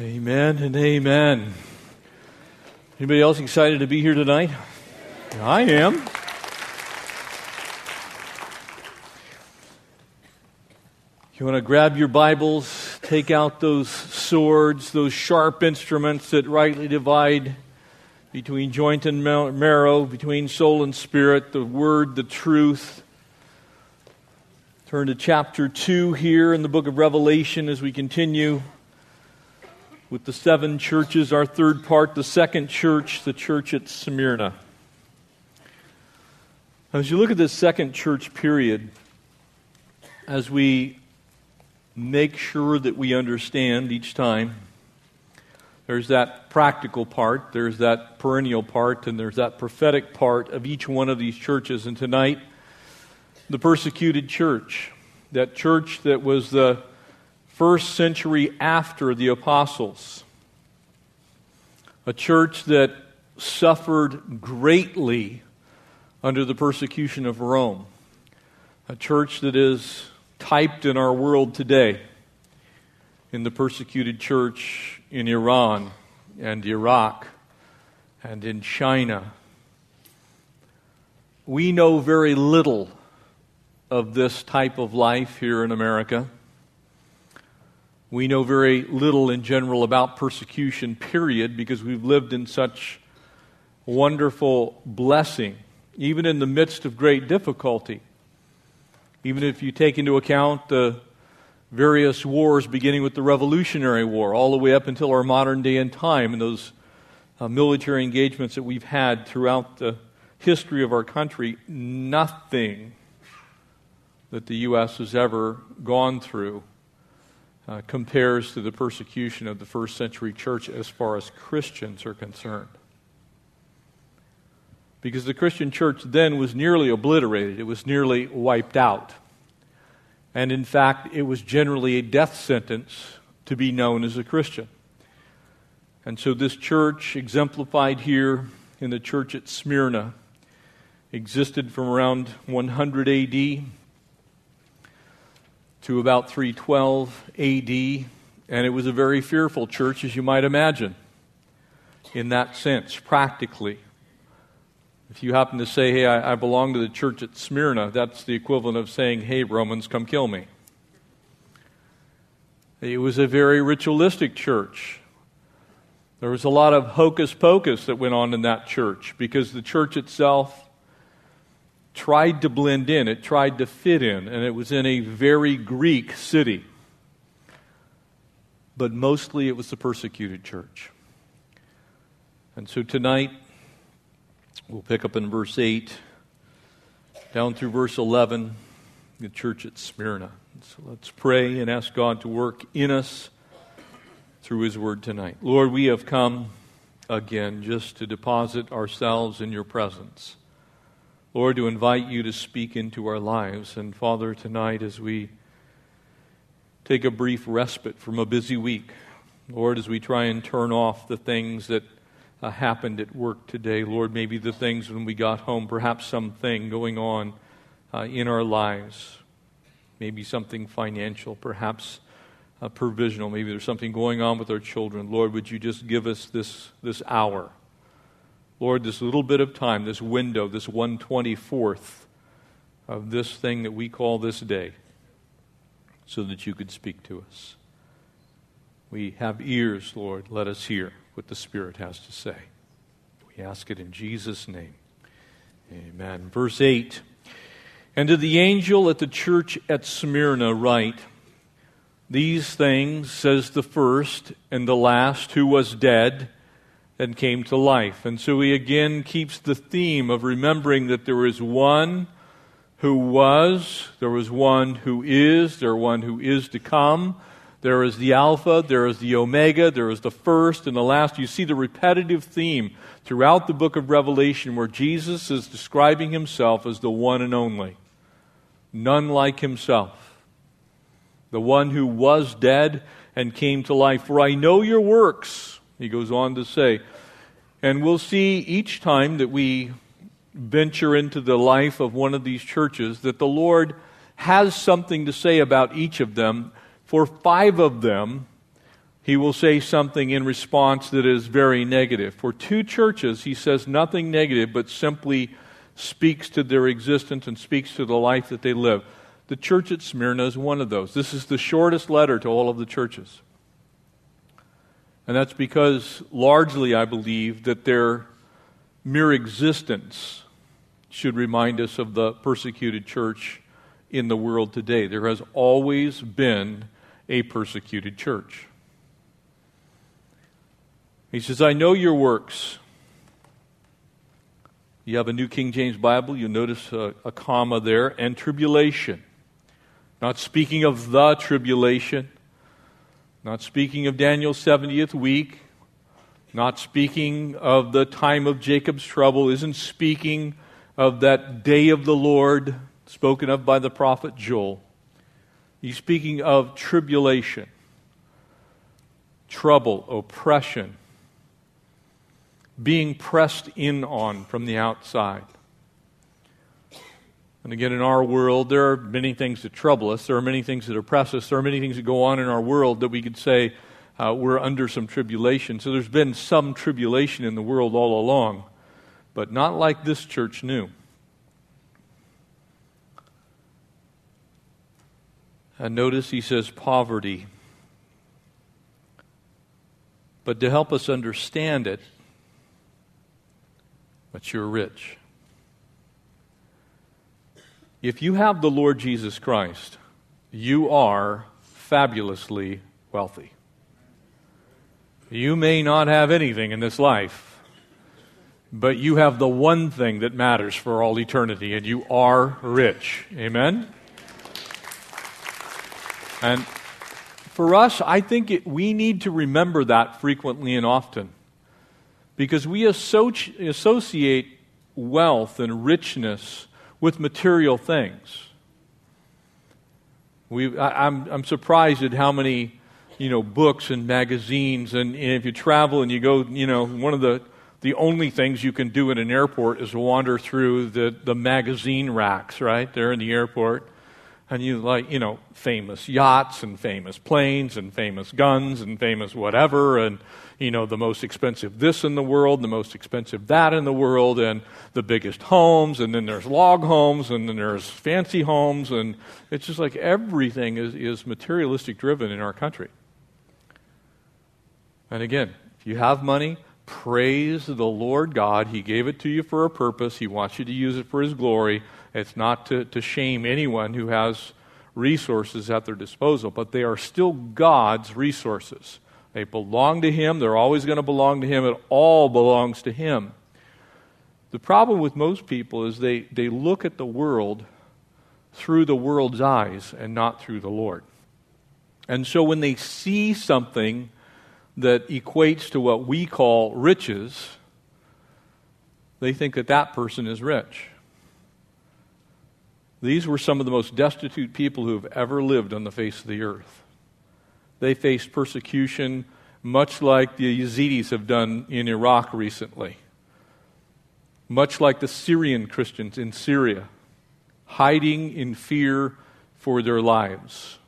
Amen and amen. Anybody else excited to be here tonight? I am. You want to grab your Bibles, take out those swords, those sharp instruments that rightly divide between joint and marrow, between soul and spirit, the Word, the truth. Turn to chapter 2 here in the book of Revelation as we continue with the seven churches, our third part, the second church, the church at Smyrna. As you look at this second church period, as we make sure that we understand each time, there's that practical part, there's that perennial part, and there's that prophetic part of each one of these churches. And tonight, the persecuted church, that church that was the first century after the apostles. A church that suffered greatly under the persecution of Rome. A church that is typed in our world today in the persecuted church in Iran and Iraq and in China. We know very little of this type of life here in America. We know very little in general about persecution, period, because we've lived in such wonderful blessing, even in the midst of great difficulty. Even if you take into account the various wars, beginning with the Revolutionary War, all the way up until our modern day and time, and those uh, military engagements that we've had throughout the history of our country, nothing that the U.S. has ever gone through uh, compares to the persecution of the first century church as far as Christians are concerned. Because the Christian church then was nearly obliterated, it was nearly wiped out. And in fact, it was generally a death sentence to be known as a Christian. And so, this church, exemplified here in the church at Smyrna, existed from around 100 AD to about 312 AD, and it was a very fearful church, as you might imagine, in that sense, practically. If you happen to say, hey, I, I belong to the church at Smyrna, that's the equivalent of saying, hey, Romans, come kill me. It was a very ritualistic church. There was a lot of hocus pocus that went on in that church because the church itself tried to blend in, it tried to fit in, and it was in a very Greek city. But mostly it was the persecuted church. And so tonight, we'll pick up in verse 8 down through verse 11, the church at Smyrna. So let's pray and ask God to work in us through His Word tonight. Lord, we have come again just to deposit ourselves in your presence. Lord, to invite you to speak into our lives. And Father, tonight as we take a brief respite from a busy week, Lord, as we try and turn off the things that uh, happened at work today, Lord, maybe the things when we got home, perhaps something going on uh, in our lives, maybe something financial, perhaps uh, provisional, maybe there's something going on with our children. Lord, would you just give us this, this hour? Lord, this little bit of time, this window, this 124th of this thing that we call this day, so that you could speak to us. We have ears, Lord. Let us hear what the Spirit has to say. We ask it in Jesus' name. Amen. Verse 8 And to the angel at the church at Smyrna, write, These things says the first and the last who was dead and came to life. And so he again keeps the theme of remembering that there is one who was, there was one who is, there one who is to come. There is the Alpha, there is the Omega, there is the first and the last. You see the repetitive theme throughout the book of Revelation where Jesus is describing himself as the one and only. None like himself. The one who was dead and came to life. For I know your works he goes on to say. And we'll see each time that we venture into the life of one of these churches that the Lord has something to say about each of them. For five of them, He will say something in response that is very negative. For two churches, he says nothing negative, but simply speaks to their existence and speaks to the life that they live. The church at Smyrna is one of those. This is the shortest letter to all of the churches. And that's because, largely, I believe that their mere existence should remind us of the persecuted church in the world today. There has always been a persecuted church. He says, I know your works. You have a New King James Bible, you'll notice a, a comma there, and tribulation. Not speaking of the tribulation, not speaking of Daniel's 70th week, not speaking of the time of Jacob's trouble, isn't speaking of that day of the Lord spoken of by the prophet Joel. He's speaking of tribulation, trouble, oppression, being pressed in on from the outside. And again, in our world, there are many things that trouble us. There are many things that oppress us. There are many things that go on in our world that we could say uh, we're under some tribulation. So there's been some tribulation in the world all along, but not like this church knew. And notice he says poverty. But to help us understand it, but you're rich. If you have the Lord Jesus Christ, you are fabulously wealthy. You may not have anything in this life, but you have the one thing that matters for all eternity, and you are rich. Amen? And for us, I think it, we need to remember that frequently and often because we associate wealth and richness with material things. We, I, am I'm, I'm surprised at how many, you know, books and magazines, and, and if you travel and you go, you know, one of the the only things you can do at an airport is wander through the, the magazine racks, right, there in the airport. And you like, you know, famous yachts and famous planes and famous guns and famous whatever. And you know, the most expensive this in the world, the most expensive that in the world, and the biggest homes, and then there's log homes, and then there's fancy homes, and it's just like everything is, is materialistic driven in our country. And again, if you have money, praise the Lord God. He gave it to you for a purpose, He wants you to use it for His glory. It's not to, to shame anyone who has resources at their disposal, but they are still God's resources. They belong to Him. They're always going to belong to Him. It all belongs to Him. The problem with most people is they, they look at the world through the world's eyes and not through the Lord. And so when they see something that equates to what we call riches, they think that that person is rich. These were some of the most destitute people who have ever lived on the face of the earth. They faced persecution much like the Yazidis have done in Iraq recently, much like the Syrian Christians in Syria, hiding in fear for their lives,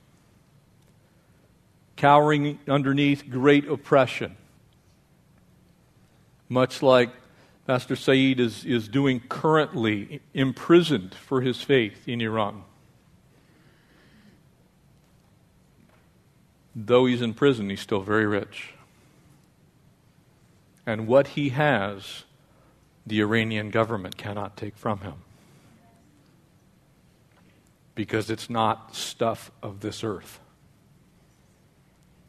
cowering underneath great oppression, much like Pastor Saeed is, is doing currently, imprisoned for his faith in Iran. though he's in prison, he's still very rich. And what he has, the Iranian government cannot take from him. Because it's not stuff of this earth,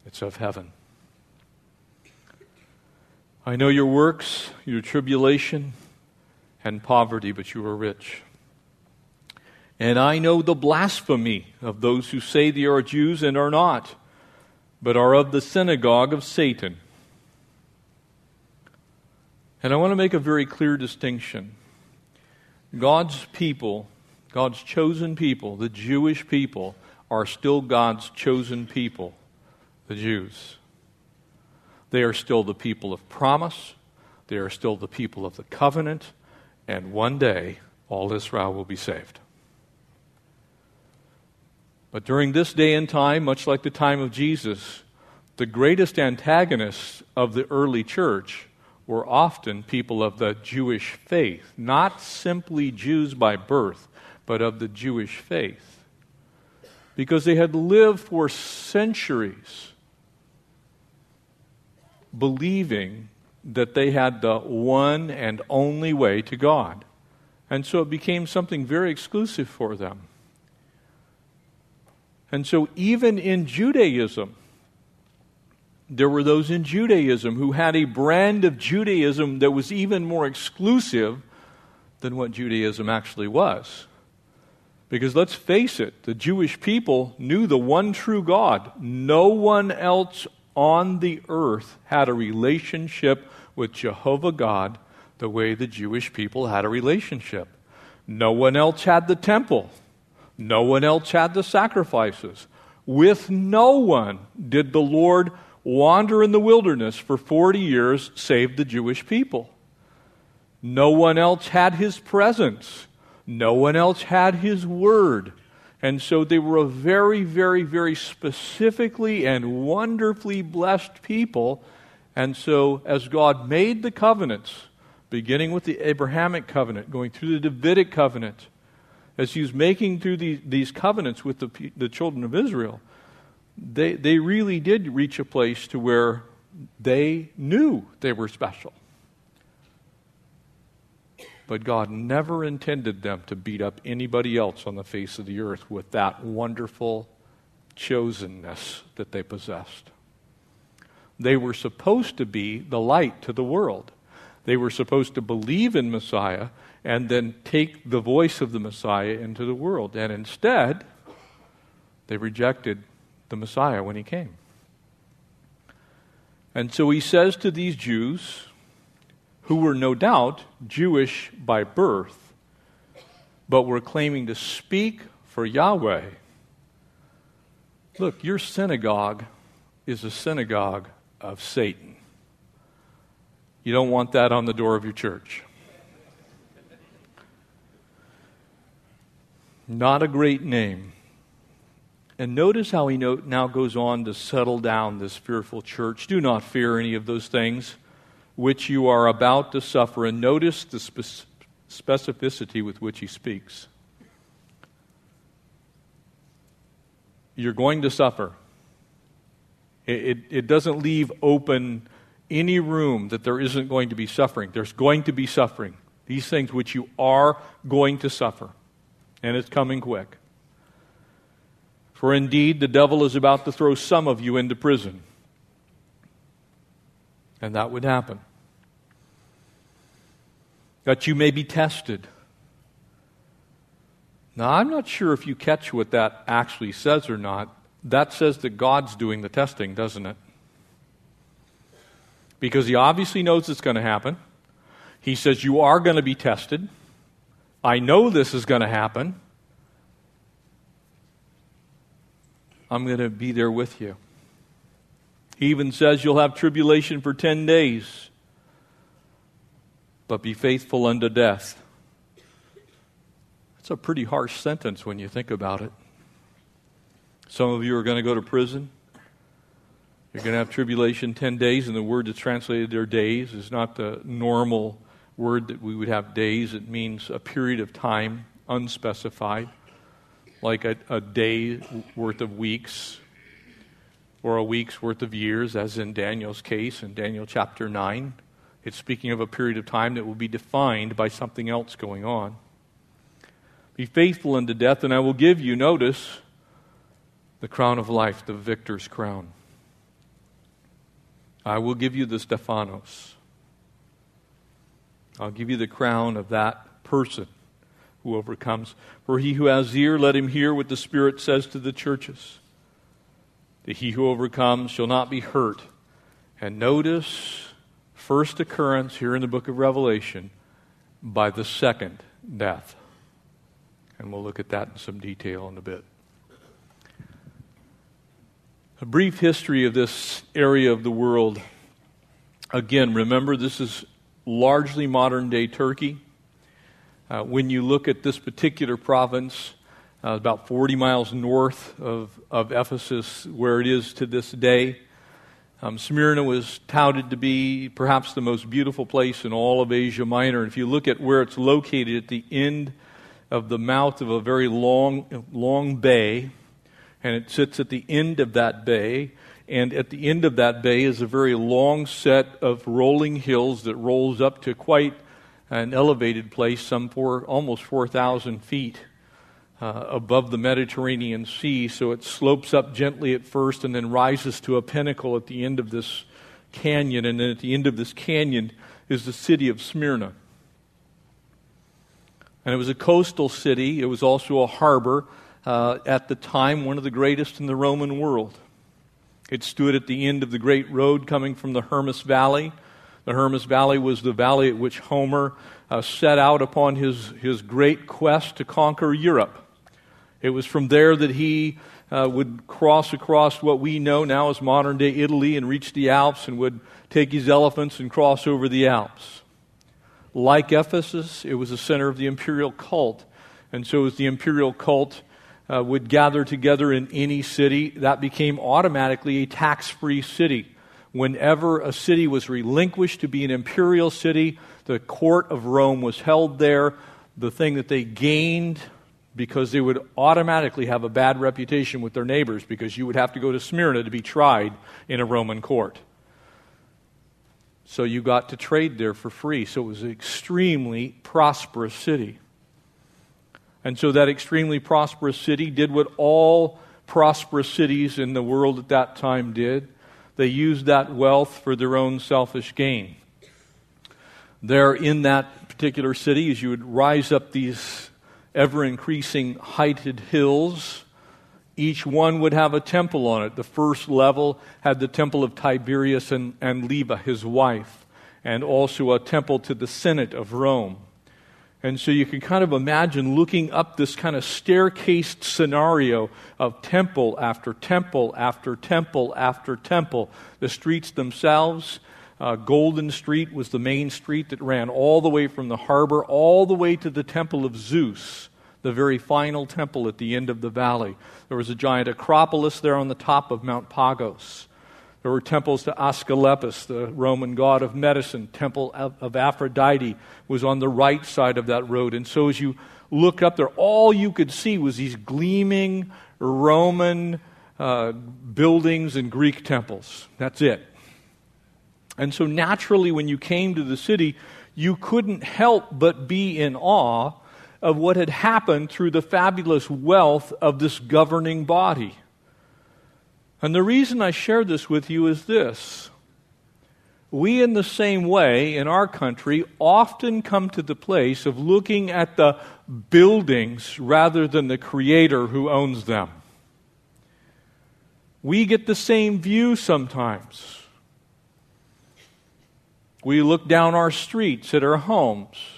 it's of heaven. I know your works, your tribulation, and poverty, but you are rich. And I know the blasphemy of those who say they are Jews and are not but are of the synagogue of Satan. And I want to make a very clear distinction. God's people, God's chosen people, the Jewish people, are still God's chosen people, the Jews. They are still the people of promise, they are still the people of the covenant, and one day all Israel will be saved. But during this day and time, much like the time of Jesus, the greatest antagonists of the early church were often people of the Jewish faith, not simply Jews by birth, but of the Jewish faith. Because they had lived for centuries believing that they had the one and only way to God. And so it became something very exclusive for them. And so, even in Judaism, there were those in Judaism who had a brand of Judaism that was even more exclusive than what Judaism actually was. Because let's face it, the Jewish people knew the one true God. No one else on the earth had a relationship with Jehovah God the way the Jewish people had a relationship. No one else had the temple. No one else had the sacrifices. With no one did the Lord wander in the wilderness for 40 years save the Jewish people. No one else had his presence. No one else had his word. And so they were a very, very, very specifically and wonderfully blessed people. And so, as God made the covenants, beginning with the Abrahamic covenant, going through the Davidic covenant, as he was making through these, covenants with the, the children of Israel, they, they really did reach a place to where they knew they were special. But God never intended them to beat up anybody else on the face of the earth with that wonderful chosenness that they possessed. They were supposed to be the light to the world. They were supposed to believe in Messiah and then take the voice of the Messiah into the world. And instead, they rejected the Messiah when he came. And so he says to these Jews, who were no doubt Jewish by birth, but were claiming to speak for Yahweh look, your synagogue is a synagogue of Satan. You don't want that on the door of your church. Not a great name. And notice how he now goes on to settle down this fearful church. Do not fear any of those things which you are about to suffer. And notice the spe- specificity with which he speaks. You're going to suffer. It, it, it doesn't leave open any room that there isn't going to be suffering. There's going to be suffering. These things which you are going to suffer. And it's coming quick. For indeed, the devil is about to throw some of you into prison. And that would happen. That you may be tested. Now, I'm not sure if you catch what that actually says or not. That says that God's doing the testing, doesn't it? Because He obviously knows it's going to happen. He says, You are going to be tested. I know this is going to happen. I'm going to be there with you. He even says you'll have tribulation for 10 days, but be faithful unto death. That's a pretty harsh sentence when you think about it. Some of you are going to go to prison. You're going to have tribulation 10 days, and the word that's translated there, days, is not the normal word that we would have days. It means a period of time, unspecified like a, a day worth of weeks or a week's worth of years, as in Daniel's case in Daniel chapter 9. It's speaking of a period of time that will be defined by something else going on. Be faithful unto death, and I will give you, notice, the crown of life, the victor's crown. I will give you the Stephanos. I'll give you the crown of that person who overcomes. For he who has ear, let him hear what the Spirit says to the churches. That he who overcomes shall not be hurt. And notice, first occurrence here in the book of Revelation, by the second death. And we'll look at that in some detail in a bit. A brief history of this area of the world. Again, remember, this is largely modern day Turkey. Uh, when you look at this particular province, uh, about 40 miles north of, of Ephesus, where it is to this day, Um, Smyrna was touted to be perhaps the most beautiful place in all of Asia Minor. And if you look at where it's located at the end of the mouth of a very long, long bay, and it sits at the end of that bay, and at the end of that bay is a very long set of rolling hills that rolls up to quite an elevated place, some four, almost 4,000 feet uh, above the Mediterranean Sea. So it slopes up gently at first and then rises to a pinnacle at the end of this canyon. And then at the end of this canyon is the city of Smyrna. And it was a coastal city, it was also a harbor. Uh, at the time, one of the greatest in the Roman world. It stood at the end of the great road coming from the Hermus Valley. The Hermus Valley was the valley at which Homer uh, set out upon his, his great quest to conquer Europe. It was from there that he uh, would cross across what we know now as modern day Italy and reach the Alps and would take his elephants and cross over the Alps. Like Ephesus, it was the center of the imperial cult. And so, as the imperial cult uh, would gather together in any city, that became automatically a tax free city. Whenever a city was relinquished to be an imperial city, the court of Rome was held there. The thing that they gained because they would automatically have a bad reputation with their neighbors because you would have to go to Smyrna to be tried in a Roman court. So you got to trade there for free. So it was an extremely prosperous city. And so that extremely prosperous city did what all prosperous cities in the world at that time did they used that wealth for their own selfish gain. There in that particular city, as you would rise up these ever increasing heighted hills. Each one would have a temple on it. The first level had the temple of Tiberius and, and Livia, his wife, and also a temple to the Senate of Rome. And so you can kind of imagine looking up this kind of staircased scenario of temple after temple after temple after temple. The streets themselves, uh, Golden Street was the main street that ran all the way from the harbor all the way to the temple of Zeus, the very final temple at the end of the valley. There was a giant Acropolis there on the top of Mount Pagos. There were temples to Asclepius, the Roman god of medicine. Temple of Aphrodite was on the right side of that road. And so as you looked up there, all you could see was these gleaming Roman uh, buildings and Greek temples. That's it. And so naturally, when you came to the city, you couldn't help but be in awe of what had happened through the fabulous wealth of this governing body. And the reason I share this with you is this. We, in the same way, in our country, often come to the place of looking at the buildings rather than the creator who owns them. We get the same view sometimes. We look down our streets at our homes.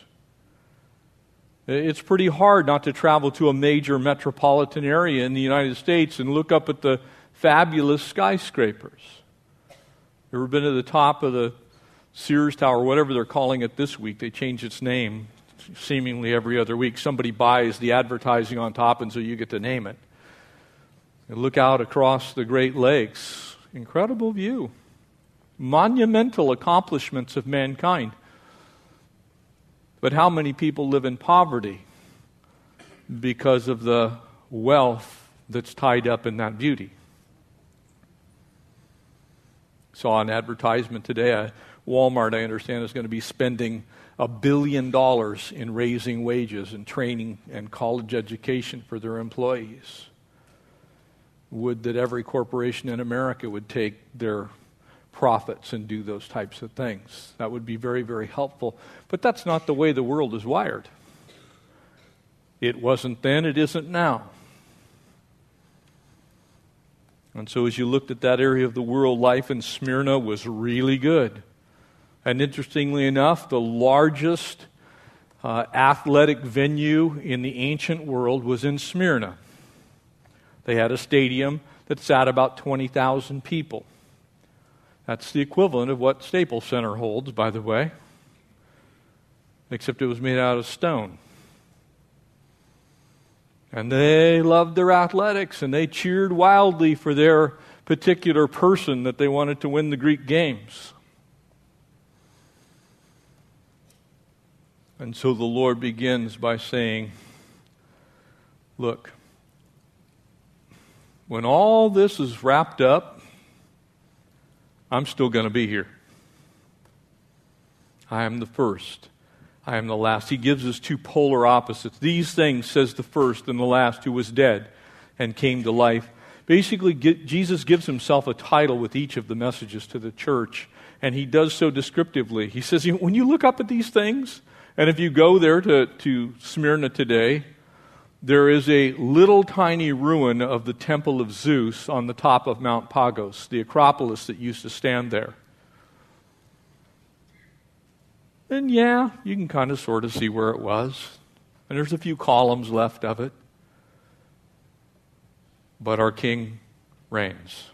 It's pretty hard not to travel to a major metropolitan area in the United States and look up at the fabulous skyscrapers. Ever been to the top of the Sears Tower, whatever they're calling it this week? They change its name seemingly every other week. Somebody buys the advertising on top, and so you get to name it. And look out across the Great Lakes. Incredible view monumental accomplishments of mankind. But how many people live in poverty because of the wealth that's tied up in that beauty? Saw an advertisement today. Uh, Walmart, I understand, is going to be spending a billion dollars in raising wages and training and college education for their employees. Would that every corporation in America would take their profits and do those types of things. That would be very, very helpful. But that's not the way the world is wired. It wasn't then, it isn't now. And so, as you looked at that area of the world, life in Smyrna was really good. And interestingly enough, the largest uh, athletic venue in the ancient world was in Smyrna. They had a stadium that sat about 20,000 people. That's the equivalent of what Staples Center holds, by the way, except it was made out of stone. And they loved their athletics and they cheered wildly for their particular person that they wanted to win the Greek games. And so the Lord begins by saying, Look, when all this is wrapped up, I'm still going to be here. I am the first. I am the last. He gives us two polar opposites. These things, says the first and the last, who was dead and came to life. Basically, Jesus gives himself a title with each of the messages to the church, and he does so descriptively. He says, When you look up at these things, and if you go there to, to Smyrna today, there is a little tiny ruin of the temple of Zeus on the top of Mount Pagos, the Acropolis that used to stand there. And yeah, you can kind of sort of see where it was. And there's a few columns left of it. But our King reigns.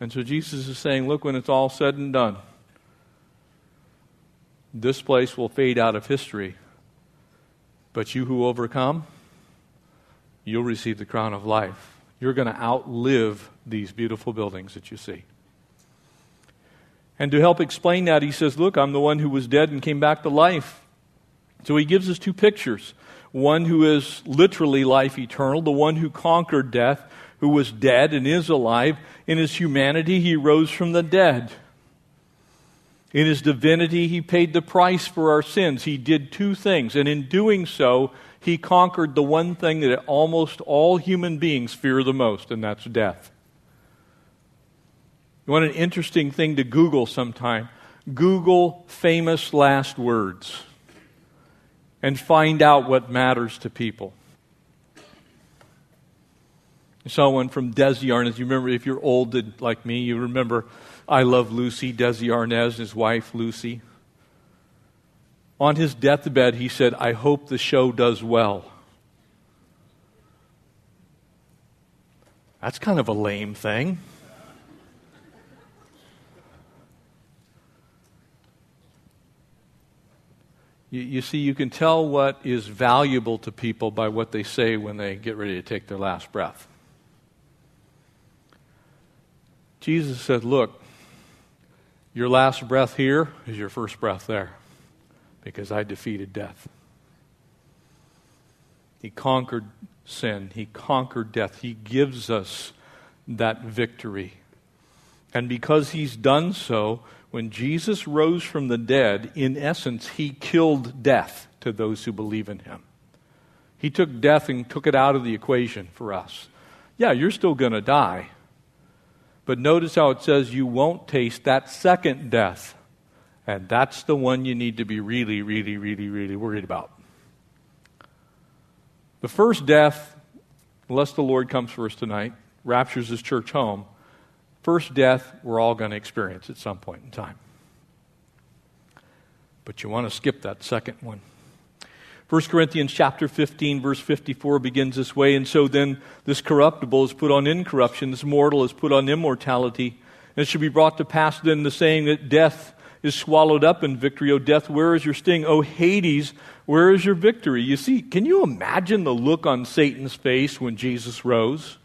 And so Jesus is saying, look, when it's all said and done, this place will fade out of history. But you who overcome, you'll receive the crown of life. You're going to outlive these beautiful buildings that you see. And to help explain that, he says, Look, I'm the one who was dead and came back to life. So he gives us two pictures one who is literally life eternal, the one who conquered death, who was dead and is alive. In his humanity, he rose from the dead. In his divinity, he paid the price for our sins. He did two things, and in doing so, he conquered the one thing that almost all human beings fear the most, and that's death. You want an interesting thing to Google sometime? Google famous last words and find out what matters to people. I saw one from Desi Arnaz. You remember, if you're old like me, you remember I Love Lucy, Desi Arnaz, and his wife Lucy. On his deathbed, he said, I hope the show does well. That's kind of a lame thing. You, you see, you can tell what is valuable to people by what they say when they get ready to take their last breath. Jesus said, Look, your last breath here is your first breath there because I defeated death. He conquered sin, He conquered death. He gives us that victory. And because He's done so, when Jesus rose from the dead, in essence, he killed death to those who believe in him. He took death and took it out of the equation for us. Yeah, you're still going to die. But notice how it says you won't taste that second death. And that's the one you need to be really, really, really, really worried about. The first death, unless the Lord comes for us tonight, raptures his church home, First death, we're all going to experience at some point in time. But you want to skip that second one. 1 Corinthians chapter 15 verse 54 begins this way and so then this corruptible is put on incorruption this mortal is put on immortality. And it should be brought to pass then the saying that death is swallowed up in victory. O death where is your sting? O hades where is your victory? You see can you imagine the look on Satan's face when Jesus rose?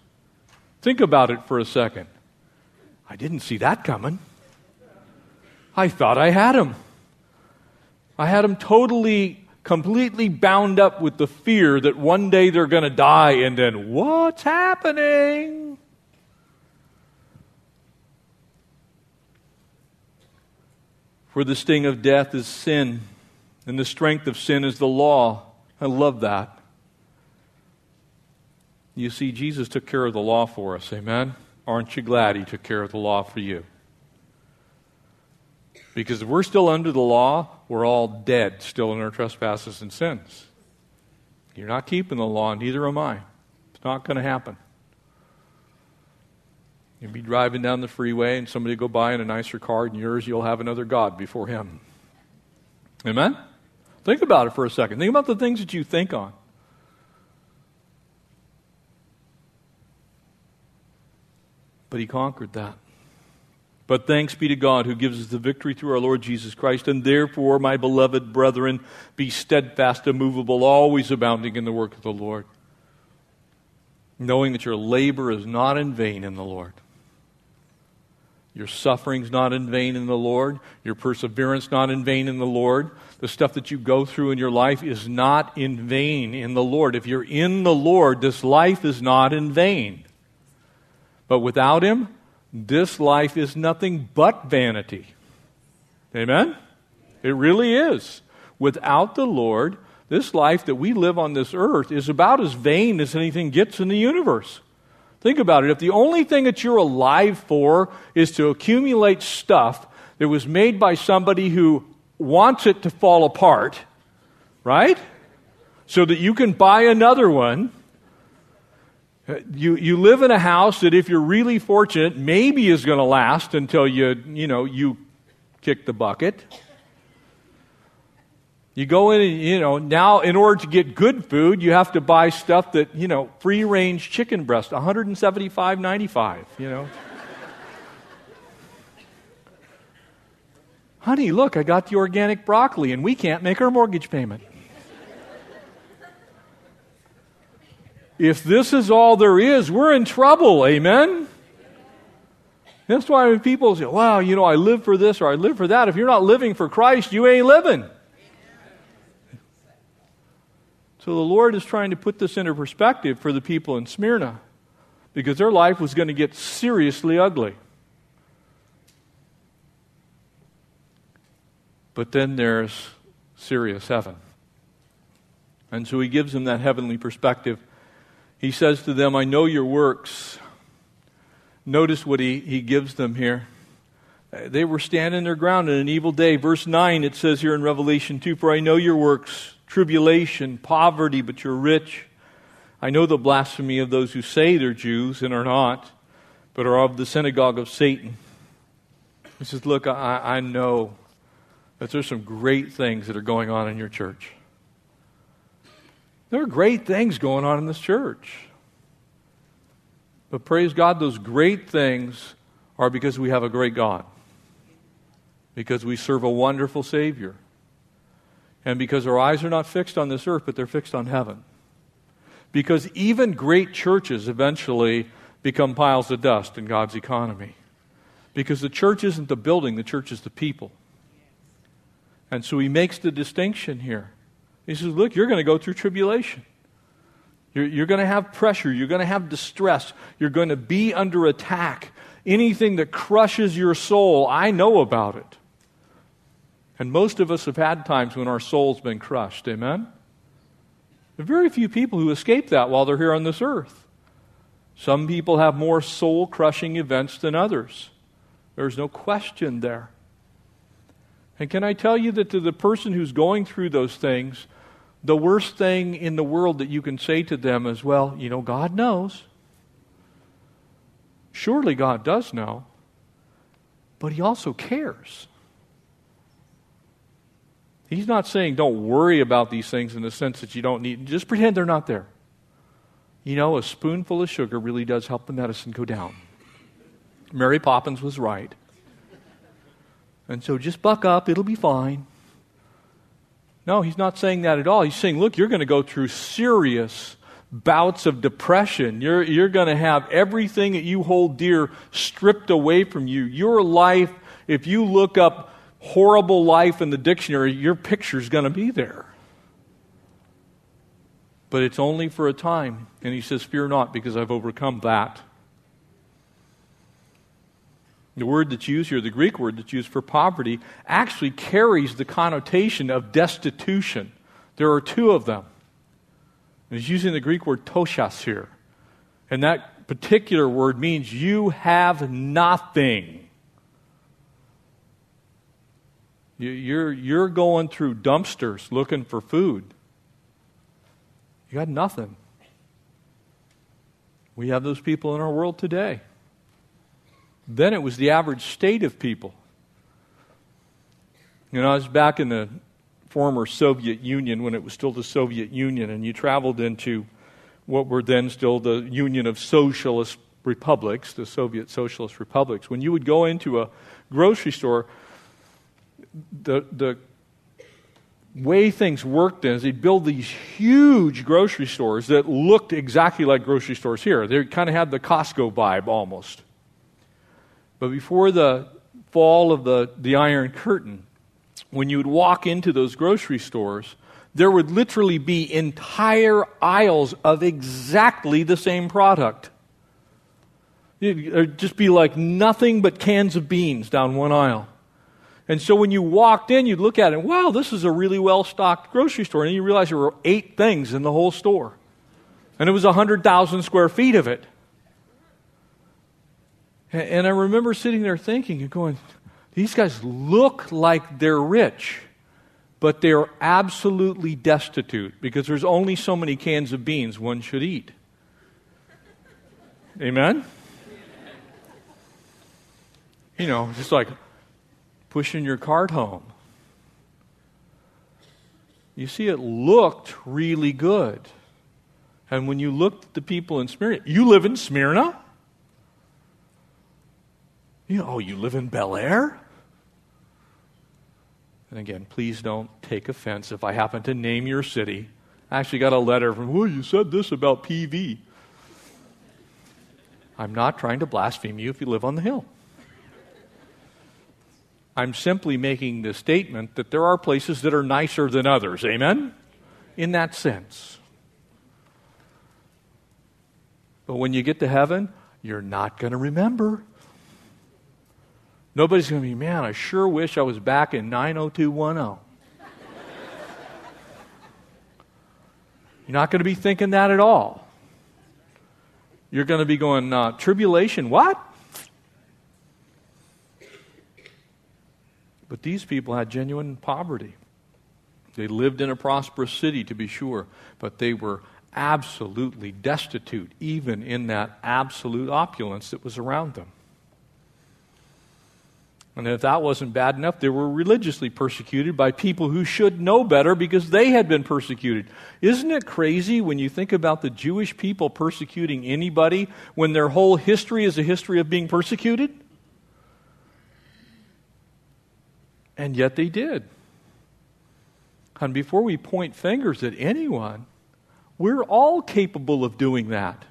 Think about it for a second. I didn't see that coming. I thought I had him. I had him totally, completely bound up with the fear that one day they're going to die, and then what's happening? For the sting of death is sin, and the strength of sin is the law. I love that. You see, Jesus took care of the law for us. Amen. Aren't you glad he took care of the law for you? Because if we're still under the law, we're all dead, still in our trespasses and sins. You're not keeping the law, neither am I. It's not going to happen. You'll be driving down the freeway and somebody will go by in a nicer car than yours, you'll have another God before him. Amen? Think about it for a second. Think about the things that you think on. But he conquered that. But thanks be to God who gives us the victory through our Lord Jesus Christ. And therefore, my beloved brethren, be steadfast, immovable, always abounding in the work of the Lord. knowing that your labor is not in vain in the Lord. Your suffering's not in vain in the Lord. Your perseverance not in vain in the Lord. The stuff that you go through in your life is not in vain in the Lord. If you're in the Lord, this life is not in vain. But without Him, this life is nothing but vanity. Amen? It really is. Without the Lord, this life that we live on this earth is about as vain as anything gets in the universe. Think about it. If the only thing that you're alive for is to accumulate stuff that was made by somebody who wants it to fall apart, right? So that you can buy another one. You, you live in a house that, if you're really fortunate, maybe is going to last until you, you know, you kick the bucket. You go in and, you know, now in order to get good food, you have to buy stuff that, you know, free range chicken breast, 175.95, you know. Honey, look, I got the organic broccoli and we can't make our mortgage payment. If this is all there is, we're in trouble, amen? That's why when people say, wow, you know, I live for this or I live for that, if you're not living for Christ, you ain't living. So the Lord is trying to put this into perspective for the people in Smyrna because their life was going to get seriously ugly. But then there's serious heaven. And so he gives them that heavenly perspective. He says to them, I know your works. Notice what he, he gives them here. They were standing their ground in an evil day. Verse 9, it says here in Revelation 2 For I know your works tribulation, poverty, but you're rich. I know the blasphemy of those who say they're Jews and are not, but are of the synagogue of Satan. He says, Look, I, I know that there's some great things that are going on in your church. There are great things going on in this church. But praise God, those great things are because we have a great God, because we serve a wonderful Savior and because our eyes are not fixed on this earth, but they're fixed on heaven. Because even great churches eventually become piles of dust in God's economy. Because the church isn't the building, the church is the people. And so he makes the distinction here. He says, Look, you're going to go through tribulation. You're, you're going to have pressure. You're going to have distress. You're going to be under attack. Anything that crushes your soul, I know about it. And most of us have had times when our soul's been crushed. Amen? There are very few people who escape that while they're here on this earth. Some people have more soul crushing events than others. There's no question there. And can I tell you that to the person who's going through those things, the worst thing in the world that you can say to them is, well, you know, God knows. Surely God does know, but He also cares. He's not saying don't worry about these things in the sense that you don't need, just pretend they're not there. You know, a spoonful of sugar really does help the medicine go down. Mary Poppins was right. And so just buck up, it'll be fine. No, he's not saying that at all. He's saying, look, you're going to go through serious bouts of depression. You're, you're going to have everything that you hold dear stripped away from you. Your life, if you look up horrible life in the dictionary, your picture's going to be there. But it's only for a time. And he says, Fear not, because I've overcome that. The word that's used here, the Greek word that's used for poverty, actually carries the connotation of destitution. There are two of them. He's using the Greek word toshas here. And that particular word means you have nothing. You're, you're going through dumpsters looking for food. You got nothing. We have those people in our world today. Then it was the average state of people. You know, I was back in the former Soviet Union when it was still the Soviet Union, and you traveled into what were then still the Union of Socialist Republics, the Soviet Socialist Republics. When you would go into a grocery store, the, the way things worked is they'd build these huge grocery stores that looked exactly like grocery stores here. They kind of had the Costco vibe almost. But before the fall of the, the Iron Curtain, when you would walk into those grocery stores, there would literally be entire aisles of exactly the same product. It'd just be like nothing but cans of beans down one aisle. And so when you walked in, you'd look at it, wow, this is a really well stocked grocery store. And you realize there were eight things in the whole store. And it was 100,000 square feet of it. And I remember sitting there thinking and going, these guys look like they're rich, but they're absolutely destitute because there's only so many cans of beans one should eat. Amen? You know, just like pushing your cart home. You see, it looked really good. And when you looked at the people in Smyrna, you live in Smyrna? You know, oh, you live in Bel Air? And again, please don't take offense if I happen to name your city. I actually got a letter from, well, you said this about PV. I'm not trying to blaspheme you if you live on the hill. I'm simply making the statement that there are places that are nicer than others. Amen? In that sense. But when you get to heaven, you're not going to remember. Nobody's going to be, man, I sure wish I was back in 90210. You're not going to be thinking that at all. You're going to be going, uh, tribulation, what? But these people had genuine poverty. They lived in a prosperous city, to be sure, but they were absolutely destitute, even in that absolute opulence that was around them. And if that wasn't bad enough, they were religiously persecuted by people who should know better because they had been persecuted. Isn't it crazy when you think about the Jewish people persecuting anybody when their whole history is a history of being persecuted? And yet they did. And before we point fingers at anyone, we're all capable of doing that.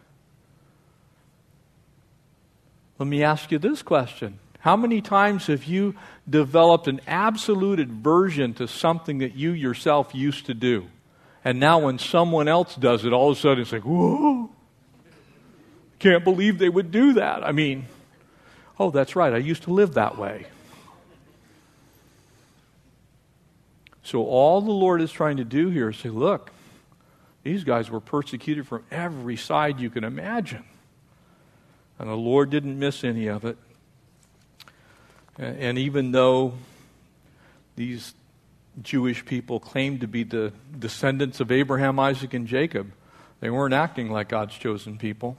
Let me ask you this question How many times have you developed an absolute aversion to something that you yourself used to do? And now when someone else does it, all of a sudden it's like, whoa, can't believe they would do that. I mean, oh, that's right, I used to live that way. So, all the Lord is trying to do here is say, look, these guys were persecuted from every side you can imagine. And the Lord didn't miss any of it. And even though these Jewish people claimed to be the descendants of Abraham, Isaac, and Jacob, they weren't acting like God's chosen people.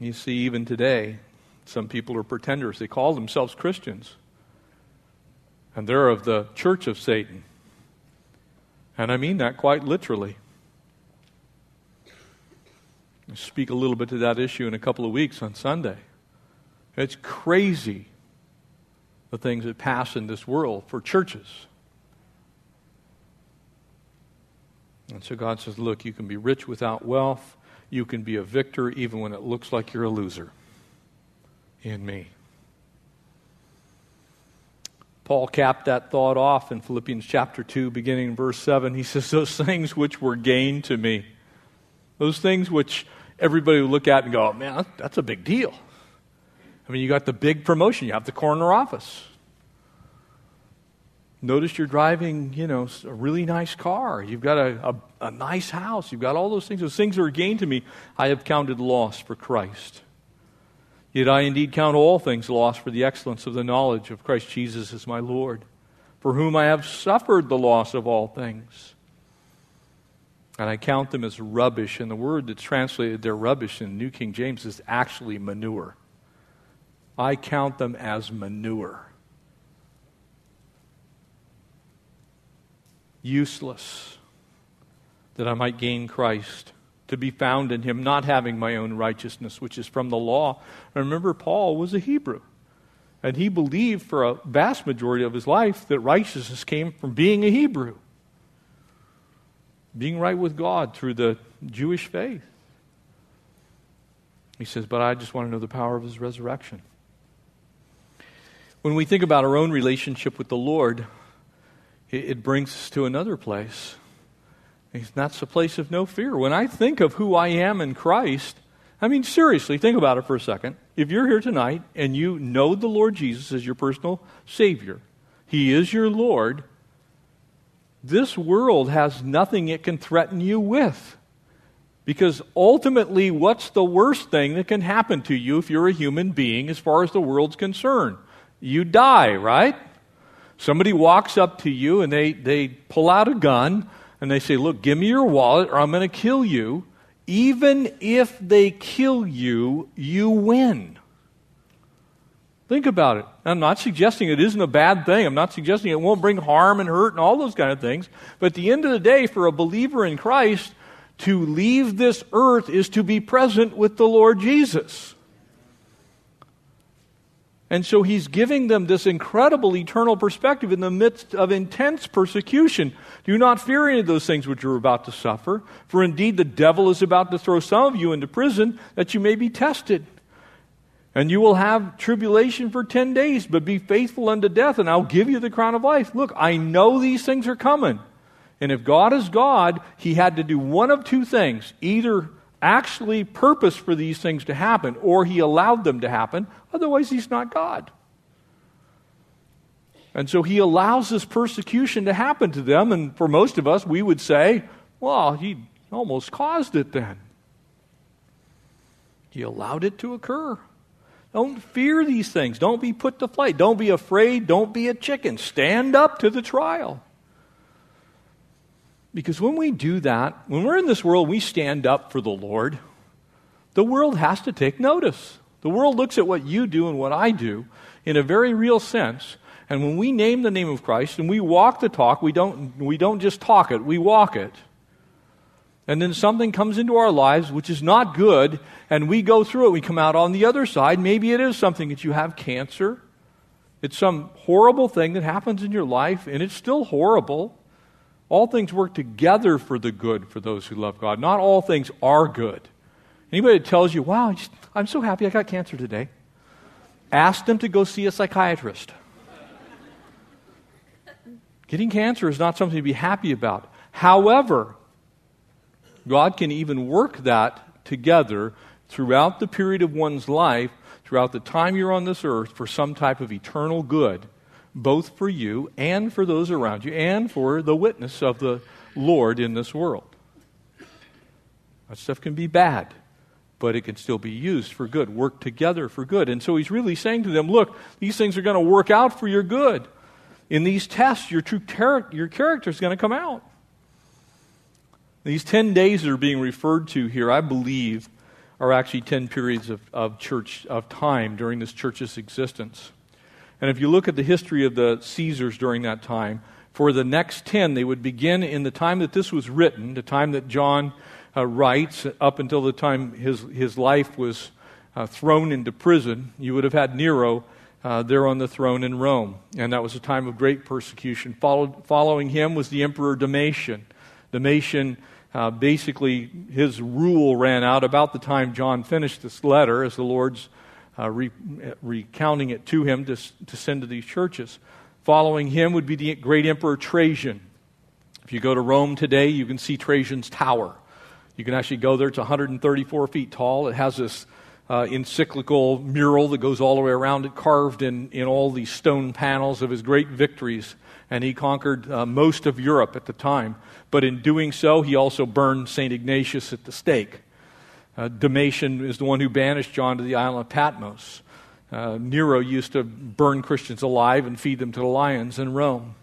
You see, even today, some people are pretenders. They call themselves Christians and they're of the church of Satan. And I mean that quite literally. I'll speak a little bit to that issue in a couple of weeks on Sunday. It's crazy the things that pass in this world for churches. And so God says, Look, you can be rich without wealth. You can be a victor even when it looks like you're a loser in me. Paul capped that thought off in Philippians chapter 2, beginning in verse 7. He says, Those things which were gain to me, those things which everybody would look at and go, Man, that's a big deal. I mean, you got the big promotion, you have the corner office. Notice you're driving, you know, a really nice car. You've got a, a, a nice house. You've got all those things. Those things are gain to me. I have counted loss for Christ. Yet I indeed count all things lost for the excellence of the knowledge of Christ Jesus as my Lord, for whom I have suffered the loss of all things. And I count them as rubbish. And the word that's translated there, rubbish, in New King James is actually manure. I count them as manure. Useless, that I might gain Christ to be found in him, not having my own righteousness, which is from the law. remember, Paul was a Hebrew. And he believed for a vast majority of his life that righteousness came from being a Hebrew, being right with God through the Jewish faith. He says, But I just want to know the power of his resurrection. When we think about our own relationship with the Lord, it, brings us to another place. And that's a place of no fear. When I think of who I am in Christ, I mean, seriously, think about it for a second. If you're here tonight and you know the Lord Jesus as your personal Savior, He is your Lord, this world has nothing it can threaten you with. Because ultimately, what's the worst thing that can happen to you if you're a human being as far as the world's concerned? You die, right? Somebody walks up to you and they, they pull out a gun and they say, Look, give me your wallet or I'm going to kill you. Even if they kill you, you win. Think about it. I'm not suggesting it isn't a bad thing. I'm not suggesting it won't bring harm and hurt and all those kind of things. But at the end of the day, for a believer in Christ, to leave this earth is to be present with the Lord Jesus. And so he's giving them this incredible eternal perspective in the midst of intense persecution. Do not fear any of those things which you're about to suffer, for indeed the devil is about to throw some of you into prison that you may be tested. And you will have tribulation for 10 days, but be faithful unto death, and I'll give you the crown of life. Look, I know these things are coming. And if God is God, he had to do one of two things either actually purpose for these things to happen, or he allowed them to happen. Otherwise, he's not God. And so he allows this persecution to happen to them. And for most of us, we would say, well, he almost caused it then. He allowed it to occur. Don't fear these things. Don't be put to flight. Don't be afraid. Don't be a chicken. Stand up to the trial. Because when we do that, when we're in this world, we stand up for the Lord, the world has to take notice. The world looks at what you do and what I do in a very real sense. And when we name the name of Christ and we walk the talk, we don't, we don't just talk it, we walk it. And then something comes into our lives which is not good, and we go through it. We come out on the other side. Maybe it is something that you have cancer. It's some horrible thing that happens in your life, and it's still horrible. All things work together for the good for those who love God. Not all things are good. Anybody that tells you, wow, I'm so happy I got cancer today, ask them to go see a psychiatrist. Getting cancer is not something to be happy about. However, God can even work that together throughout the period of one's life, throughout the time you're on this earth, for some type of eternal good both for you and for those around you and for the witness of the Lord in this world. That stuff can be bad, but it can still be used for good, work together for good. And so he's really saying to them, look, these things are going to work out for your good. In these tests, your true your character is going to come out. These 10 days that are being referred to here, I believe, are actually 10 periods of, of church of time during this church's existence. And if you look at the history of the Caesars during that time, for the next 10, they would begin in the time that this was written, the time that John uh, writes, up until the time his, his life was uh, thrown into prison. You would have had Nero uh, there on the throne in Rome. And that was a time of great persecution. Followed, following him was the Emperor Domitian. Domitian, uh, basically, his rule ran out about the time John finished this letter as the Lord's uh, re- recounting it to him to, to send to these churches. Following him would be the great emperor Trajan. If you go to Rome today, you can see Trajan's tower. You can actually go there. It's 134 feet tall. It has this uh, encyclical mural that goes all the way around it, carved in, in all these stone panels of his great victories. And he conquered uh, most of Europe at the time. But in doing so, he also burned St. Ignatius at the stake. Uh, Domitian is the one who banished John to the island of Patmos. Uh, Nero used to burn Christians alive and feed them to the lions in Rome.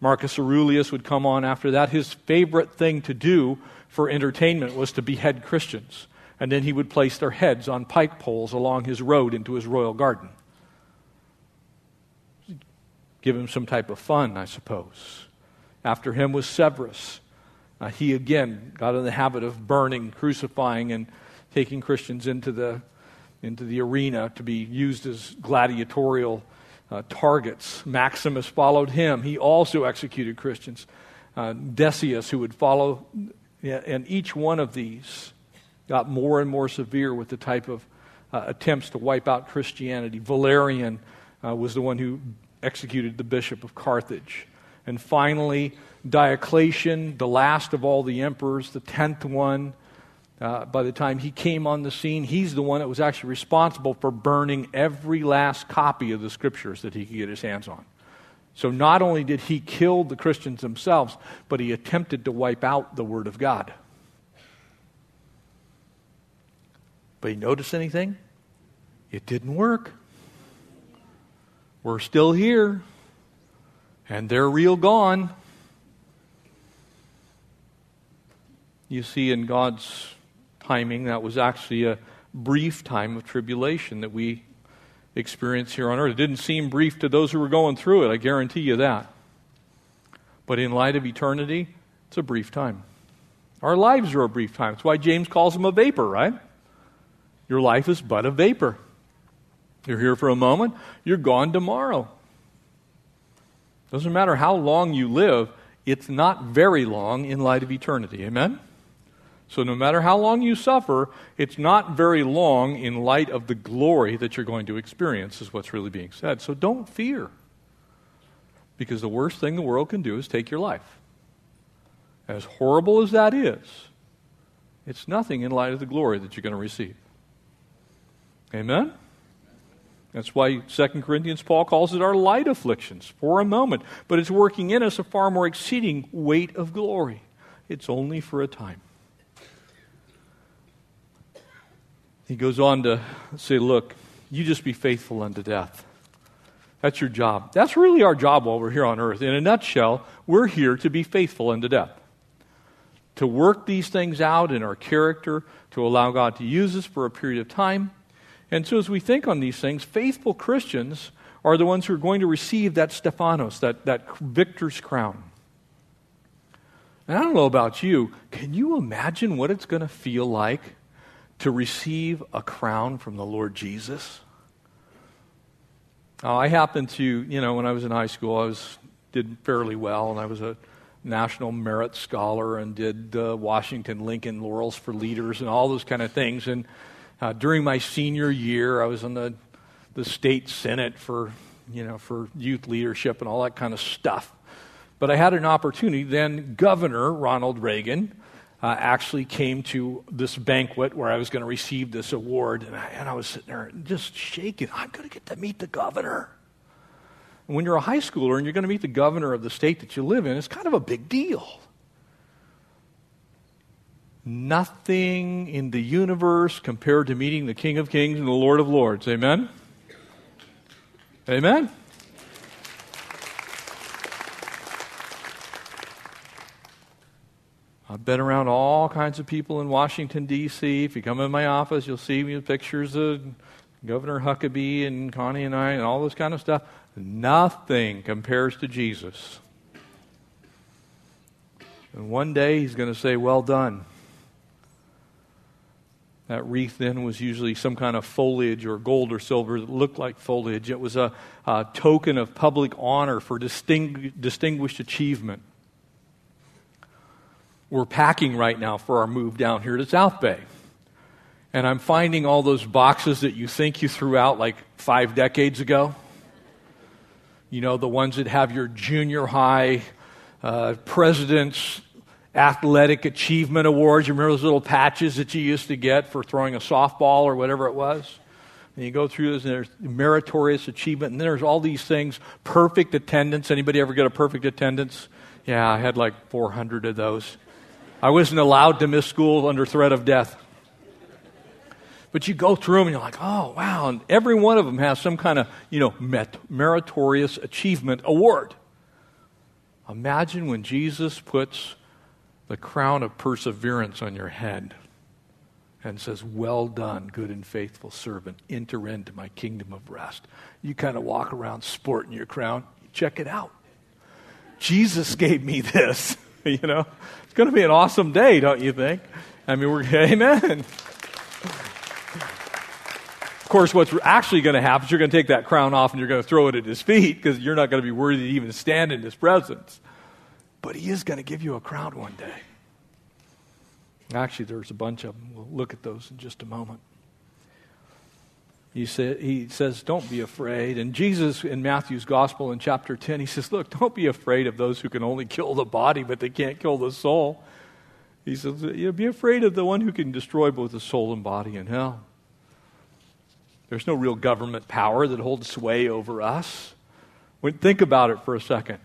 Marcus Aurelius would come on after that. His favorite thing to do for entertainment was to behead Christians. And then he would place their heads on pike poles along his road into his royal garden. Give him some type of fun, I suppose. After him was Severus. Uh, he again got in the habit of burning, crucifying, and taking Christians into the, into the arena to be used as gladiatorial uh, targets. Maximus followed him. He also executed Christians. Uh, Decius, who would follow, and each one of these got more and more severe with the type of uh, attempts to wipe out Christianity. Valerian uh, was the one who executed the bishop of Carthage. And finally, Diocletian, the last of all the emperors, the tenth one, uh, by the time he came on the scene, he's the one that was actually responsible for burning every last copy of the scriptures that he could get his hands on. So not only did he kill the Christians themselves, but he attempted to wipe out the Word of God. But you notice anything? It didn't work. We're still here, and they're real gone. You see, in God's timing, that was actually a brief time of tribulation that we experience here on earth. It didn't seem brief to those who were going through it, I guarantee you that. But in light of eternity, it's a brief time. Our lives are a brief time. That's why James calls them a vapor, right? Your life is but a vapor. You're here for a moment, you're gone tomorrow. Doesn't matter how long you live, it's not very long in light of eternity. Amen? So, no matter how long you suffer, it's not very long in light of the glory that you're going to experience, is what's really being said. So, don't fear. Because the worst thing the world can do is take your life. As horrible as that is, it's nothing in light of the glory that you're going to receive. Amen? That's why 2 Corinthians, Paul calls it our light afflictions for a moment. But it's working in us a far more exceeding weight of glory. It's only for a time. He goes on to say, Look, you just be faithful unto death. That's your job. That's really our job while we're here on earth. In a nutshell, we're here to be faithful unto death. To work these things out in our character, to allow God to use us for a period of time. And so, as we think on these things, faithful Christians are the ones who are going to receive that Stephanos, that, that victor's crown. And I don't know about you, can you imagine what it's going to feel like to receive a crown from the Lord Jesus? Uh, I happened to, you know, when I was in high school, I was did fairly well, and I was a national merit scholar and did uh, Washington Lincoln Laurels for Leaders and all those kind of things. And uh, during my senior year, I was in the the state senate for you know for youth leadership and all that kind of stuff. But I had an opportunity. Then Governor Ronald Reagan uh, actually came to this banquet where I was going to receive this award. And I, and I was sitting there just shaking. I'm going to get to meet the governor. And when you're a high schooler and you're going to meet the governor of the state that you live in, it's kind of a big deal. Nothing in the universe compared to meeting the King of Kings and the Lord of Lords. Amen? Amen? I've been around all kinds of people in Washington, D.C. If you come in my office, you'll see me with pictures of Governor Huckabee and Connie and I and all this kind of stuff. Nothing compares to Jesus. And one day he's going to say, Well done. That wreath then was usually some kind of foliage or gold or silver that looked like foliage. It was a, a token of public honor for distingu- distinguished achievement we're packing right now for our move down here to South Bay. And I'm finding all those boxes that you think you threw out like five decades ago. You know, the ones that have your junior high uh, president's athletic achievement awards. You remember those little patches that you used to get for throwing a softball or whatever it was? And you go through this, and there's meritorious achievement, and then there's all these things. Perfect attendance. Anybody ever get a perfect attendance? Yeah, I had like 400 of those. I wasn't allowed to miss school under threat of death. But you go through them and you're like, oh, wow. And every one of them has some kind of, you know, meritorious achievement award. Imagine when Jesus puts the crown of perseverance on your head and says, Well done, good and faithful servant. Enter into my kingdom of rest. You kind of walk around sporting your crown. Check it out. Jesus gave me this. you know, it's going to be an awesome day, don't you think? I mean, we're, amen. Of course, what's actually going to happen is you're going to take that crown off and you're going to throw it at his feet because you're not going to be worthy to even stand in his presence. But he is going to give you a crown one day. Actually, there's a bunch of them. We'll look at those in just a moment. He, say, he says, Don't be afraid. And Jesus, in Matthew's Gospel in chapter 10, he says, Look, don't be afraid of those who can only kill the body, but they can't kill the soul. He says, Be afraid of the one who can destroy both the soul and body in hell. There's no real government power that holds sway over us. Think about it for a second.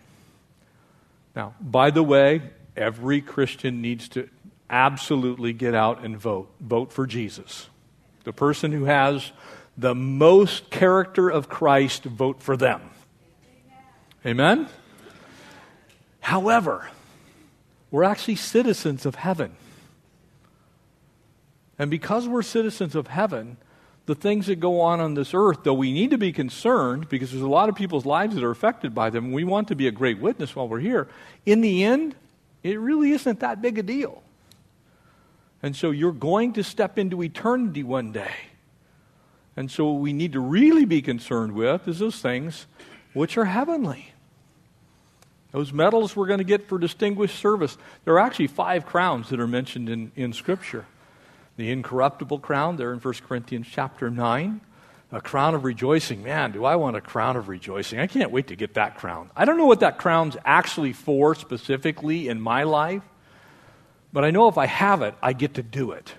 Now, by the way, every Christian needs to absolutely get out and vote. Vote for Jesus. The person who has the most character of Christ, vote for them. Amen? Amen? However, we're actually citizens of heaven. And because we're citizens of heaven, the things that go on on this earth, though we need to be concerned because there's a lot of people's lives that are affected by them, we want to be a great witness while we're here. In the end, it really isn't that big a deal. And so you're going to step into eternity one day. And so, what we need to really be concerned with is those things which are heavenly. Those medals we're going to get for distinguished service. There are actually five crowns that are mentioned in, in Scripture the incorruptible crown, there in 1 Corinthians chapter 9. A crown of rejoicing. Man, do I want a crown of rejoicing? I can't wait to get that crown. I don't know what that crown's actually for specifically in my life, but I know if I have it, I get to do it.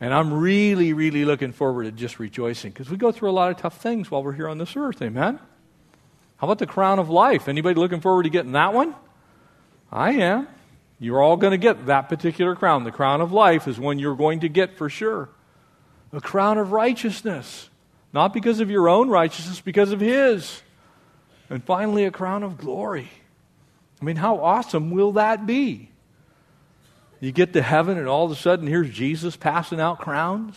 And I'm really, really looking forward to just rejoicing because we go through a lot of tough things while we're here on this earth. Amen? How about the crown of life? Anybody looking forward to getting that one? I am. You're all going to get that particular crown. The crown of life is one you're going to get for sure. A crown of righteousness. Not because of your own righteousness, because of His. And finally, a crown of glory. I mean, how awesome will that be? You get to heaven, and all of a sudden, here's Jesus passing out crowns.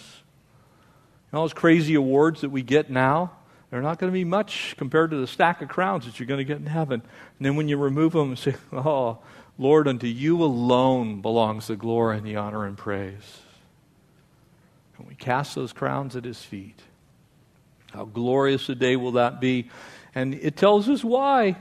And all those crazy awards that we get now, they're not going to be much compared to the stack of crowns that you're going to get in heaven. And then when you remove them and say, Oh, Lord, unto you alone belongs the glory and the honor and praise. And we cast those crowns at his feet. How glorious a day will that be? And it tells us why.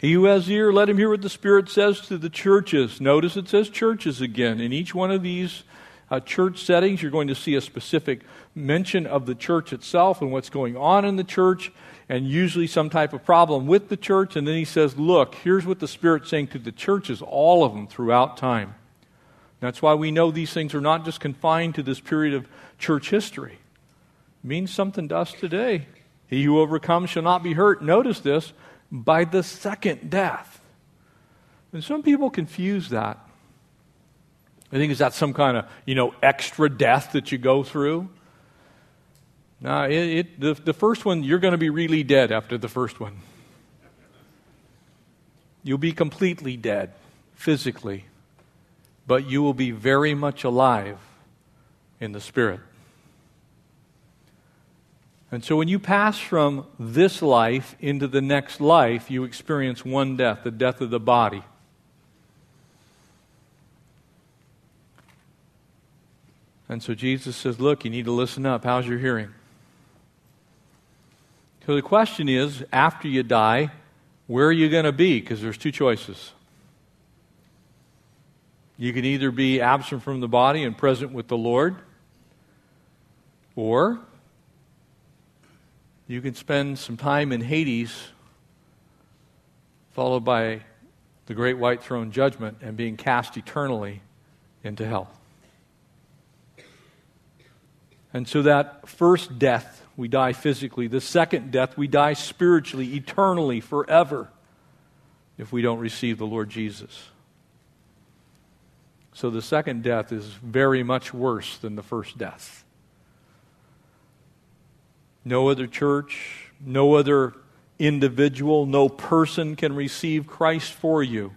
He who has ear, let him hear what the Spirit says to the churches. Notice it says churches again. In each one of these uh, church settings, you're going to see a specific mention of the church itself and what's going on in the church, and usually some type of problem with the church. And then he says, Look, here's what the Spirit's saying to the churches, all of them throughout time. That's why we know these things are not just confined to this period of church history. It means something to us today. He who overcomes shall not be hurt. Notice this by the second death. And some people confuse that. I think is that some kind of, you know, extra death that you go through? No, it, it, the, the first one, you're going to be really dead after the first one. You'll be completely dead physically, but you will be very much alive in the spirit. And so when you pass from this life into the next life, you experience one death, the death of the body. And so Jesus says, Look, you need to listen up. How's your hearing? So the question is after you die, where are you going to be? Because there's two choices. You can either be absent from the body and present with the Lord, or you can spend some time in Hades, followed by the great white throne judgment, and being cast eternally into hell. And so, that first death, we die physically. The second death, we die spiritually, eternally, forever, if we don't receive the Lord Jesus. So, the second death is very much worse than the first death. No other church, no other individual, no person can receive Christ for you.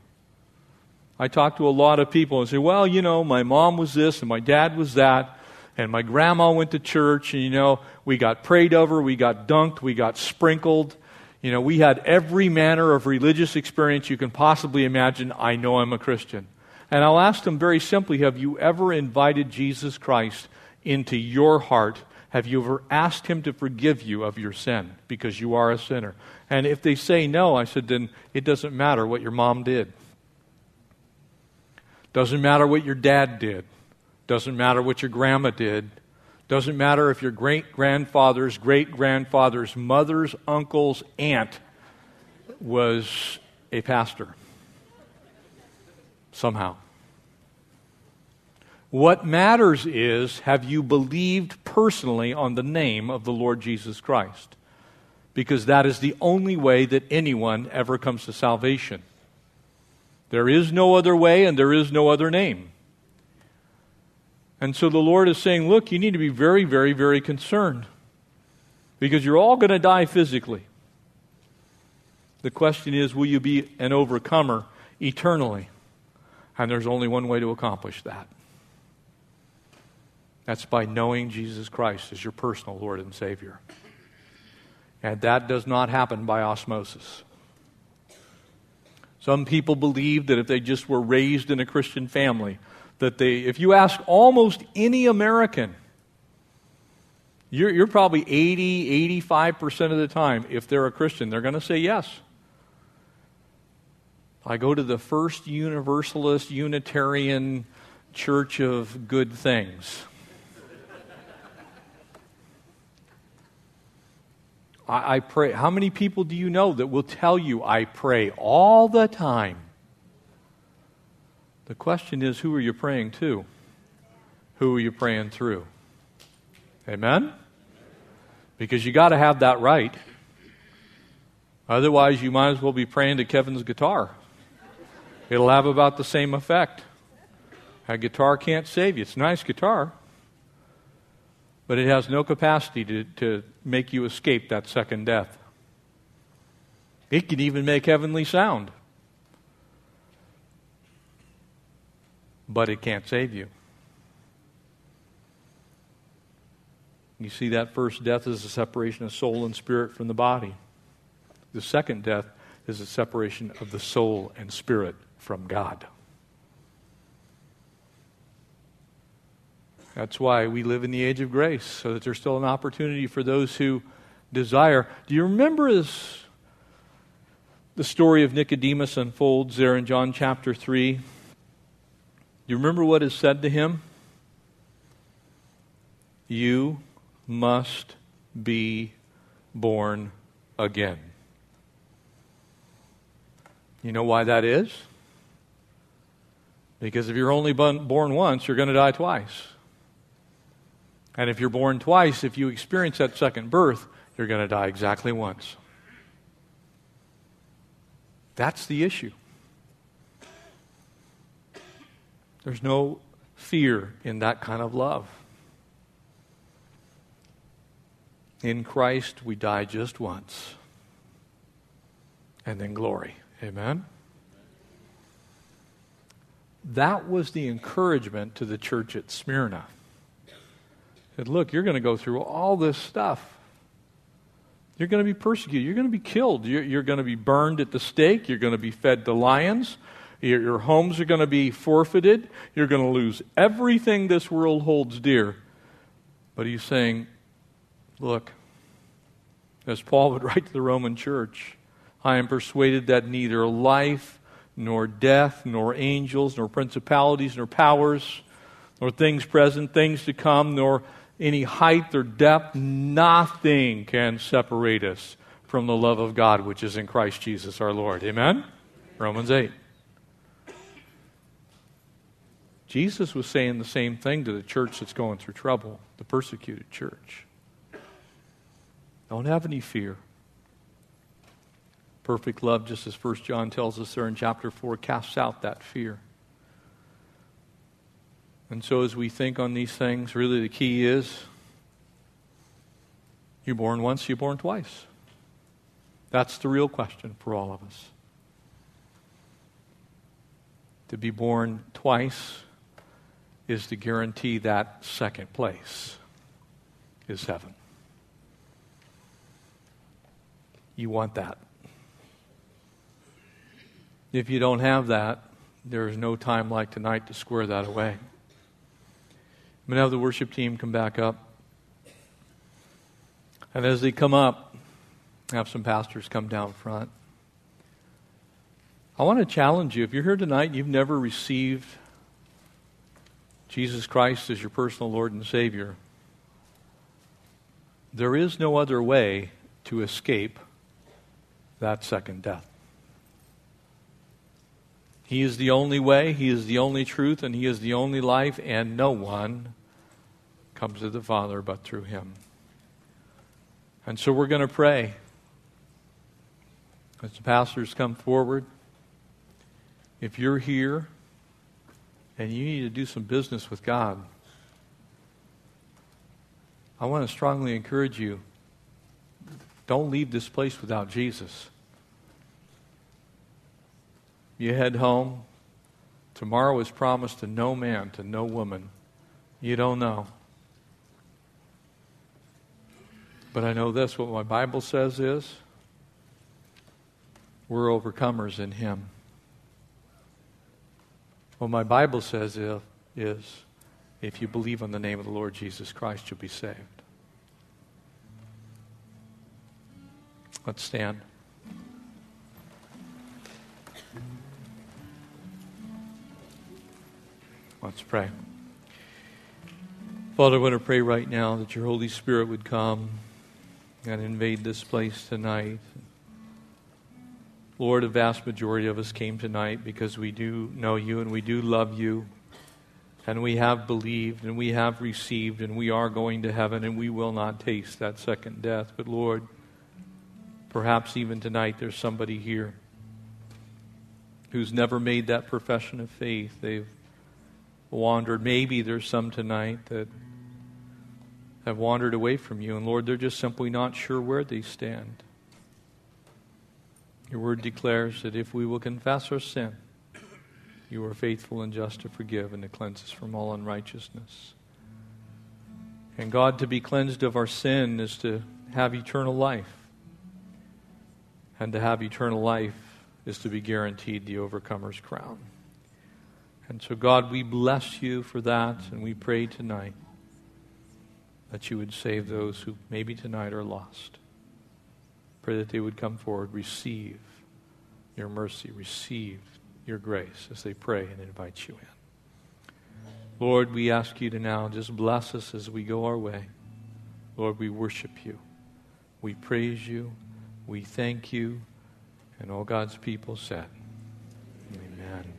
I talk to a lot of people and say, well, you know, my mom was this and my dad was that, and my grandma went to church, and, you know, we got prayed over, we got dunked, we got sprinkled. You know, we had every manner of religious experience you can possibly imagine. I know I'm a Christian. And I'll ask them very simply Have you ever invited Jesus Christ into your heart Have you ever asked Him to forgive you of your sin because you are a sinner? And if they say no, I said, then it doesn't matter what your mom did. Doesn't matter what your dad did. Doesn't matter what your grandma did. Doesn't matter if your great grandfather's great grandfather's mother's uncle's aunt was a pastor. Somehow. What matters is have you believed personally on the name of the Lord Jesus Christ? Because that is the only way that anyone ever comes to salvation. There is no other way and there is no other name. And so the Lord is saying, look, you need to be very, very, very concerned because you're all going to die physically. The question is, will you be an overcomer eternally? And there's only one way to accomplish that. That's by knowing Jesus Christ as your personal Lord and Savior. And that does not happen by osmosis. Some people believe that if they just were raised in a Christian family, that they, if you ask almost any American, you're, you're probably 80, 85% of the time, if they're a Christian, they're going to say yes. I go to the first Universalist Unitarian Church of Good Things. I, I, pray. How many people do you know that will tell you, I pray all the time? The question is, who are you praying to? Who are you praying through? Amen? Because you got to have that right. Otherwise, you might as well be praying to Kevin's guitar. It'll have about the same effect. A guitar can't save you. It's a nice guitar, but it has no capacity to, to make you escape that second death. It can even make heavenly sound. but it can't save you. You see, that first death is a separation of soul and spirit from the body. The second death is a separation of the soul and spirit from God. That's why we live in the age of grace, so that there's still an opportunity for those who desire. Do you remember this, the story of Nicodemus unfolds there in John chapter 3? Do you remember what is said to him? You must be born again. You know why that is? Because if you're only born once, you're going to die twice. And if you're born twice, if you experience that second birth, you're going to die exactly once. That's the issue. There's no fear in that kind of love. In Christ, we die just once, and then glory. Amen? That was the encouragement to the church at Smyrna. Said, look, you're going to go through all this stuff. You're going to be persecuted. You're going to be killed. You're, you're going to be burned at the stake. You're going to be fed to lions. Your, your homes are going to be forfeited. You're going to lose everything this world holds dear. But he's saying, look, as Paul would write to the Roman church, I am persuaded that neither life, nor death, nor angels, nor principalities, nor powers, nor things present, things to come, nor any height or depth, nothing can separate us from the love of God which is in Christ Jesus our Lord. Amen? Romans 8. Jesus was saying the same thing to the church that's going through trouble, the persecuted church. Don't have any fear. Perfect love, just as 1 John tells us there in chapter 4, casts out that fear. And so, as we think on these things, really the key is you're born once, you're born twice. That's the real question for all of us. To be born twice is to guarantee that second place is heaven. You want that. If you don't have that, there is no time like tonight to square that away. Going to have the worship team come back up. And as they come up, have some pastors come down front. I want to challenge you. If you're here tonight you've never received Jesus Christ as your personal Lord and Savior, there is no other way to escape that second death. He is the only way, He is the only truth, and He is the only life, and no one comes to the Father but through Him. And so we're going to pray as the pastors come forward. If you're here and you need to do some business with God, I want to strongly encourage you don't leave this place without Jesus. You head home. Tomorrow is promised to no man, to no woman. You don't know. But I know this what my Bible says is we're overcomers in Him. What my Bible says is if you believe on the name of the Lord Jesus Christ, you'll be saved. Let's stand. Let's pray. Father, I want to pray right now that your Holy Spirit would come and invade this place tonight. Lord, a vast majority of us came tonight because we do know you and we do love you. And we have believed and we have received and we are going to heaven and we will not taste that second death. But Lord, perhaps even tonight there's somebody here who's never made that profession of faith. They've wandered. Maybe there's some tonight that have wandered away from you. And Lord, they're just simply not sure where they stand. Your word declares that if we will confess our sin, you are faithful and just to forgive and to cleanse us from all unrighteousness. And God, to be cleansed of our sin is to have eternal life. And to have eternal life is to be guaranteed the overcomer's crown. And so, God, we bless you for that, and we pray tonight that you would save those who maybe tonight are lost. Pray that they would come forward, receive your mercy, receive your grace as they pray and invite you in. Lord, we ask you to now just bless us as we go our way. Lord, we worship you. We praise you. We thank you. And all God's people said, Amen.